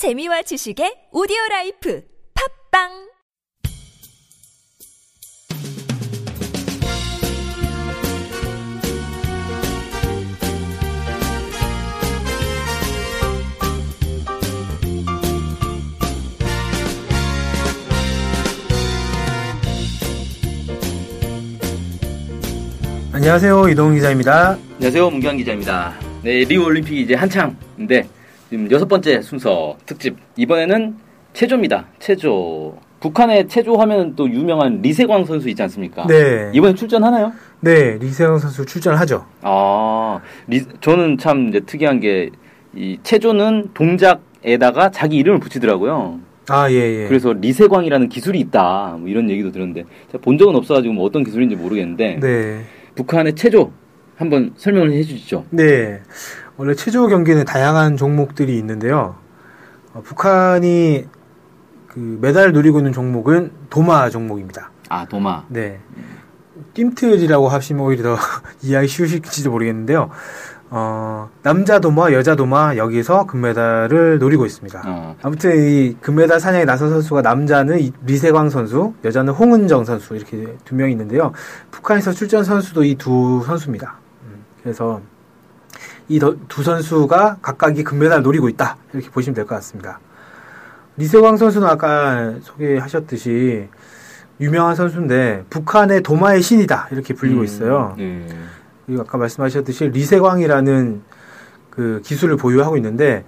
재미와 지식의 오디오 라이프 팝빵 안녕하세요 이동훈 기자입니다. 안녕하세요 문경 기자입니다. 네 리우 올림픽이 이제 한창인데 지금 여섯 번째 순서 특집 이번에는 체조입니다. 체조 북한의 체조 하면 또 유명한 리세광 선수 있지 않습니까? 네. 이번에 출전하나요? 네 리세광 선수 출전하죠. 아 리, 저는 참 이제 특이한 게 이 체조는 동작에다가 자기 이름을 붙이더라고요. 아 예 예. 그래서 리세광이라는 기술이 있다 뭐 이런 얘기도 들었는데 본 적은 없어가지고 뭐 어떤 기술인지 모르겠는데 네. 북한의 체조 한번 설명을 해주시죠. 네. 원래 체조 경기는 다양한 종목들이 있는데요. 어, 북한이 그 메달을 노리고 있는 종목은 도마 종목입니다. 아 도마. 네. 뜀틀이라고 하시면 오히려 더 이해하기 쉬우실지도 모르겠는데요. 어, 남자 도마, 여자 도마 여기서 금메달을 노리고 있습니다. 어. 아무튼 이 금메달 사냥에 나선 선수가 남자는 이 리세광 선수, 여자는 홍은정 선수 이렇게 두 명이 있는데요. 북한에서 출전 선수도 이 두 선수입니다. 음, 그래서 이 두 선수가 각각이 금메달을 노리고 있다 이렇게 보시면 될 것 같습니다. 리세광 선수는 아까 소개하셨듯이 유명한 선수인데 북한의 도마의 신이다 이렇게 불리고 음, 있어요. 네. 그리고 아까 말씀하셨듯이 리세광이라는 그 기술을 보유하고 있는데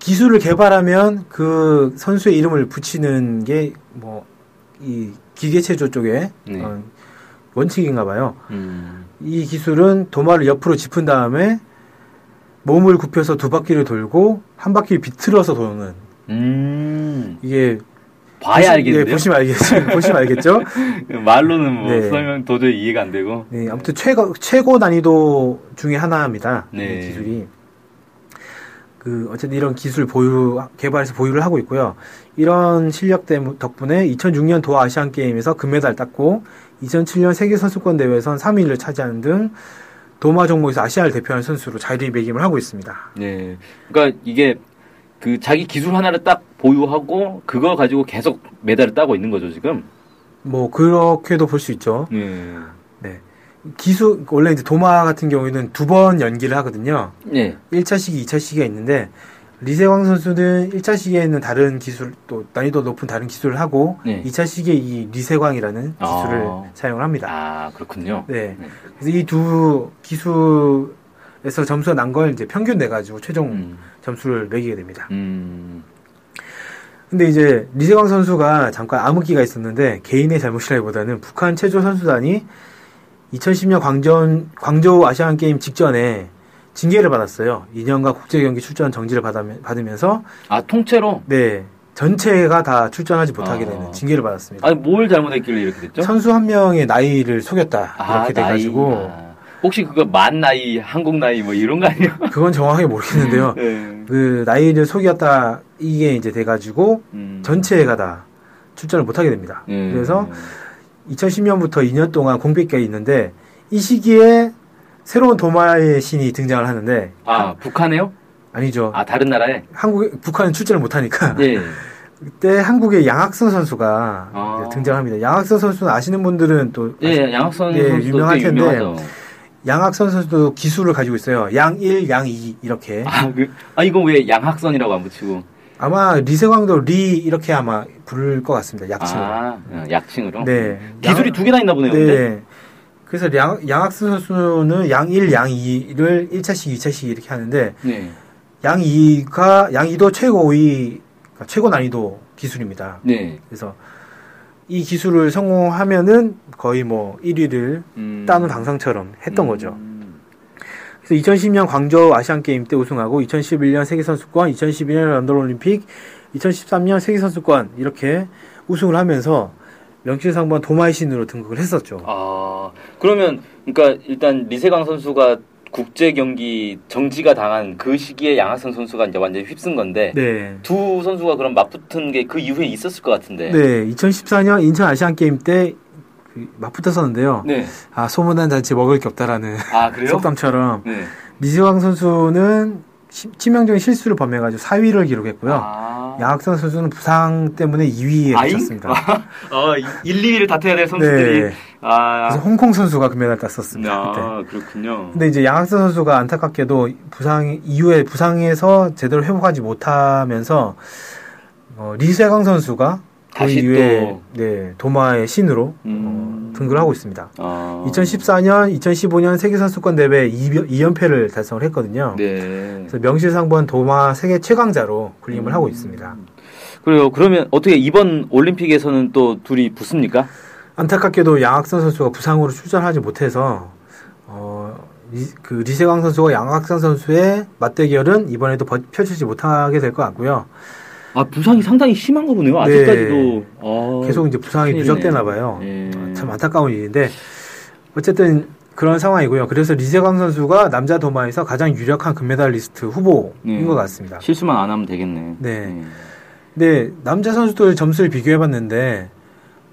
기술을 개발하면 그 선수의 이름을 붙이는 게 뭐 이 기계체조 쪽에 네. 어, 원칙인가 봐요. 음. 이 기술은 도마를 옆으로 짚은 다음에 몸을 굽혀서 두 바퀴를 돌고 한 바퀴를 비틀어서 도는 음. 이게 봐야 보시- 알겠는데요. 네, 보시면 알겠죠. 보시면 알겠죠. 말로는 뭐 네. 설명 도저히 이해가 안 되고. 네, 아무튼 최고 최고 난이도 중에 하나입니다. 네. 이 기술이 그 어쨌든 이런 기술 보유 개발해서 보유를 하고 있고요. 이런 실력 때문 덕분에 2006년 도하 아시안 게임에서 금메달 땄고 2007년 세계 선수권 대회에선 3위를 차지하는 등 도마 종목에서 아시아를 대표하는 선수로 자리매김을 하고 있습니다. 네. 그러니까 이게 그 자기 기술 하나를 딱 보유하고 그걸 가지고 계속 메달을 따고 있는 거죠 지금. 뭐 그렇게도 볼 수 있죠. 네. 네. 기술 원래 이제 도마 같은 경우에는 두 번 연기를 하거든요. 네. 1차 시기, 2차 시기가 있는데 리세광 선수는 1차 시기에는 다른 기술 또 난이도 높은 다른 기술을 하고 네. 2차 시기에 이 리세광이라는 기술을 아. 사용을 합니다. 아 그렇군요. 네. 네. 그래서 이 두 기술에서 점수가 난 걸 이제 평균 내 가지고 최종 음. 점수를 매기게 됩니다. 음. 근데 이제 리세광 선수가 잠깐 암흑기가 있었는데 개인의 잘못이라기보다는 북한 체조 선수단이 2010년 광전, 광저우 아시안 게임 직전에 징계를 받았어요. 2년간 국제 경기 출전 정지를 받으면, 받으면서 아 통째로. 네 전체가 다 출전하지 못하게 아. 되는 징계를 받았습니다. 아니 뭘 잘못했길래 이렇게 됐죠? 선수 한 명의 나이를 속였다 아, 이렇게 돼가지고 나이. 아. 혹시 그거 만 나이, 한국 나이 뭐 이런 거 아니에요? 그건 정확하게 모르겠는데요. 네. 그 나이를 속였다 이게 이제 돼가지고 음. 전체가 다 출전을 못하게 됩니다. 음. 그래서 2010년부터 2년 동안 공백기가 있는데 이 시기에 새로운 도마의 신이 등장을 하는데 아 북한에요? 아니죠. 아 다른 나라에? 한국 북한은 출전을 못하니까 예. 그때 한국의 양학선 선수가 아. 등장합니다. 양학선 선수는 아시는 분들은 또 예, 양학선 예, 유명할 꽤 텐데. 유명하죠. 양학선 선수도 기술을 가지고 있어요. 양 1, 양2 이렇게. 아, 그, 아 이거 왜 양학선이라고 안 붙이고? 아마 리세광도 리 이렇게 아마 부를 것 같습니다. 약칭으로. 아, 어, 약칭으로. 네. 기술이 양- 두 개나 있나 보네요. 근데. 네. 그래서 양, 양학선 선수는 양 1, 양 2를 1차씩, 2차씩 이렇게 하는데 네. 양 2가 양 2도 최고의 그러니까 최고 난이도 기술입니다. 네. 그래서 이 기술을 성공하면은 거의 뭐 1위를 음. 따는 당상처럼 했던 음. 거죠. 그래서 2010년 광저우 아시안 게임 때 우승하고 2011년 세계 선수권, 2012년 런던 올림픽, 2013년 세계 선수권 이렇게 우승을 하면서 명실상부한 도마의 신으로 등극을 했었죠. 아, 그러면 그러니까 일단 리세강 선수가 국제 경기 정지가 당한 그 시기에 양학선 선수가 이제 완전히 휩쓴 건데 네. 두 선수가 그럼 맞붙은 게 그 이후에 있었을 것 같은데. 네, 2014년 인천 아시안 게임 때그 맞붙었었는데요. 네. 아 소문난 잔치 먹을 게 없다라는 아? 속담처럼 네. 리지왕 선수는 시- 치명적인 실수를 범해가지고 4위를 기록했고요. 아. 양학선 선수는 부상 때문에 2위에 아잉? 그쳤습니다. 어, 1, 2위를 다퉈야 될 선수들이. 네. 아. 그래서 홍콩 선수가 금메달 땄었습니다. 그때. 아, 그렇군요. 근데 이제 양학선 선수가 안타깝게도 부상 이후에 부상에서 제대로 회복하지 못하면서 어, 리세강 선수가 그 다시 이후에 또- 네, 도마의 신으로 음. 어, 등극을 하고 있습니다. 아. 2014년, 2015년 세계 선수권 대회 2 연패를 달성을 했거든요. 네. 그래서 명실상부한 도마 세계 최강자로 군림을 음. 하고 있습니다. 그래요. 그러면 어떻게 이번 올림픽에서는 또 둘이 붙습니까? 안타깝게도 양학선 선수가 부상으로 출전하지 못해서 어, 리, 그 리세광 선수와 양학선 선수의 맞대결은 이번에도 버- 펼치지 못하게 될 것 같고요. 아, 부상이 상당히 심한가 보네요. 아직까지도. 아, 계속 이제 부상이 큰일이네. 누적되나 봐요. 예. 어, 참 안타까운 일인데 어쨌든 그런 상황이고요. 그래서 리세광 선수가 남자 도마에서 가장 유력한 금메달리스트 후보인 네. 것 같습니다. 실수만 안 하면 되겠네. 네. 근데 남자 선수들 점수를 비교해 봤는데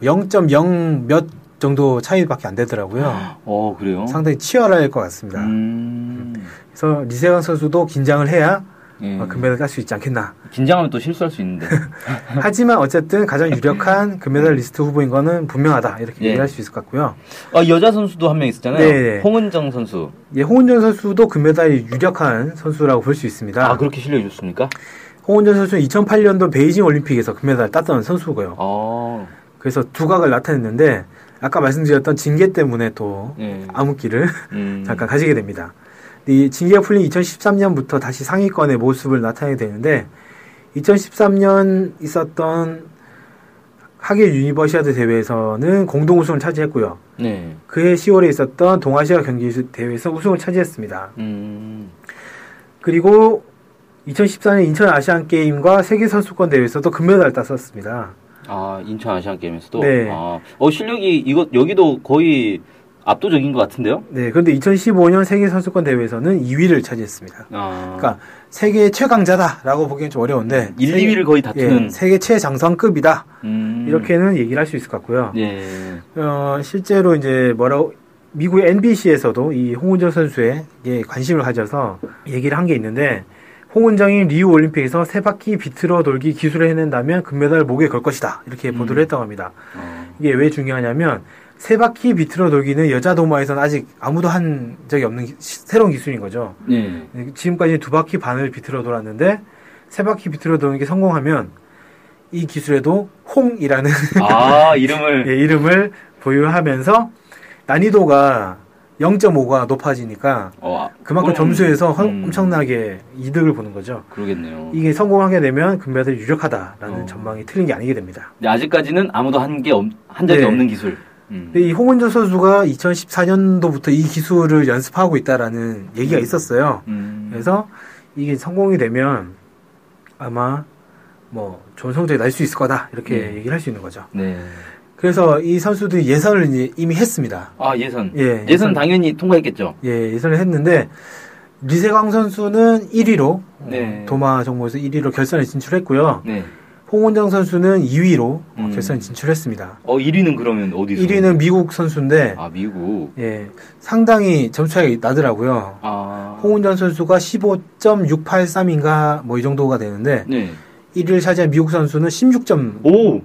0.0 몇 정도 차이밖에 안 되더라고요. 어, 그래요? 상당히 치열할 것 같습니다. 음. 그래서 리세광 선수도 긴장을 해야 예. 어, 금메달 딸 수 있지 않겠나. 긴장하면 또 실수할 수 있는데. 하지만 어쨌든 가장 유력한 금메달 리스트 후보인 거는 분명하다 이렇게 예. 얘기할 수 있을 것 같고요. 아, 여자 선수도 한 명 있었잖아요. 네. 홍은정 선수. 예, 홍은정 선수도 금메달이 유력한 선수라고 볼 수 있습니다. 아, 그렇게 실력이 좋습니까? 홍은정 선수는 2008년도 베이징 올림픽에서 금메달 땄던 선수고요. 어. 그래서 두각을 나타냈는데 아까 말씀드렸던 징계 때문에 또 예. 암흑기를 음. 잠깐 가지게 됩니다. 이 징계가 풀린 2013년부터 다시 상위권의 모습을 나타내게 되는데 2013년 있었던 하계 유니버시아드 대회에서는 공동 우승을 차지했고요. 네. 그해 10월에 있었던 동아시아 경기 대회에서 우승을 차지했습니다. 음. 그리고 2014년 인천 아시안 게임과 세계 선수권 대회에서도 금메달을 땄었습니다. 아, 인천 아시안 게임에서도. 네. 아, 어 실력이 이거 여기도 거의 압도적인 것 같은데요? 네, 그런데 2015년 세계 선수권 대회에서는 2위를 차지했습니다. 아. 그러니까 세계 최강자다라고 보기엔 좀 어려운데 1, 세계- 2위를 거의 다투는. 예, 세계 최장성급이다 음. 이렇게는 얘기를 할 수 있을 것 같고요. 예. 어, 실제로 이제 뭐라고 미국의 NBC에서도 이 홍은정 선수에 예, 관심을 가져서 얘기를 한 게 있는데 홍은정이 리우 올림픽에서 세 바퀴 비틀어 돌기 기술을 해낸다면 금메달 목에 걸 것이다 이렇게 음. 보도를 했다고 합니다. 어. 이게 왜 중요하냐면 세 바퀴 비틀어 돌기는 여자 도마에서는 아직 아무도 한 적이 없는 기- 시- 새로운 기술인 거죠. 네. 지금까지 두 바퀴 반을 비틀어 돌았는데 세 바퀴 비틀어 도는 게 성공하면 이 기술에도 홍이라는 아, 이름을. 예, 이름을 보유하면서 난이도가 0.5가 높아지니까 어, 아, 그만큼 점수에서 허- 음, 엄청나게 이득을 보는 거죠. 그러겠네요. 이게 성공하게 되면 금메달이 유력하다라는 어. 전망이 틀린 게 아니게 됩니다. 아직까지는 아무도 한 게, 없, 한 적이 네. 없는 기술. 음. 근데 이 홍은정 선수가 2014년도부터 이 기술을 연습하고 있다라는 얘기가 음. 있었어요. 음. 그래서 이게 성공이 되면 아마 뭐 좋은 성적이 날 수 있을 거다 이렇게 네. 얘기를 할 수 있는 거죠. 네. 그래서 이 선수들이 예선을 이미 했습니다. 아, 예선. 예, 예선 당연히 통과했겠죠. 예, 예선을 했는데 리세광 선수는 1위로 네. 도마 종목에서 1위로 결선에 진출했고요. 네. 홍원정 선수는 2위로 음. 결선에 진출했습니다. 어, 1위는 그러면 어디서? 1위는 미국 선수인데 아, 미국. 예, 상당히 점수 차이가 나더라고요. 아. 홍은전 선수가 15.683인가 뭐 이 정도가 되는데 네. 1위를 차지한 미국 선수는 16.050. 오!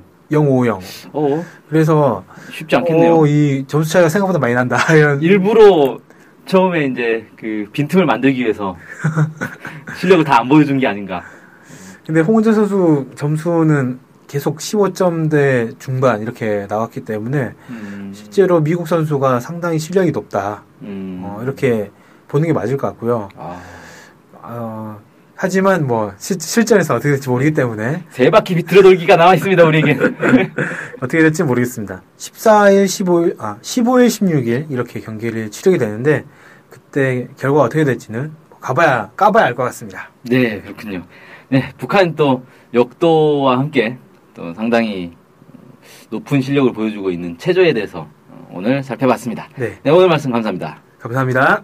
어, 그래서 쉽지 않겠네요. 어, 이 점수 차이가 생각보다 많이 난다. 이런 일부러 처음에 이제 그 빈틈을 만들기 위해서 실력을 다 안 보여준 게 아닌가. 근데 홍은전 선수 점수는 계속 15점대 중반 이렇게 나왔기 때문에 음. 실제로 미국 선수가 상당히 실력이 높다. 음. 어, 이렇게 보는 게 맞을 것 같고요. 아, 어, 하지만 뭐 실, 실전에서 어떻게 될지 모르기 때문에 세 바퀴 비틀어 돌기가 나와 있습니다, 우리에게. 어떻게 될지 모르겠습니다. 14일, 15일, 아, 15일, 16일 이렇게 경기를 치르게 되는데 그때 결과가 어떻게 될지는 가봐야 까봐야 알 것 같습니다. 네, 그렇군요. 네, 북한 또 역도와 함께 또 상당히 높은 실력을 보여주고 있는 체조에 대해서 오늘 살펴봤습니다. 네, 네, 오늘 말씀 감사합니다. 감사합니다.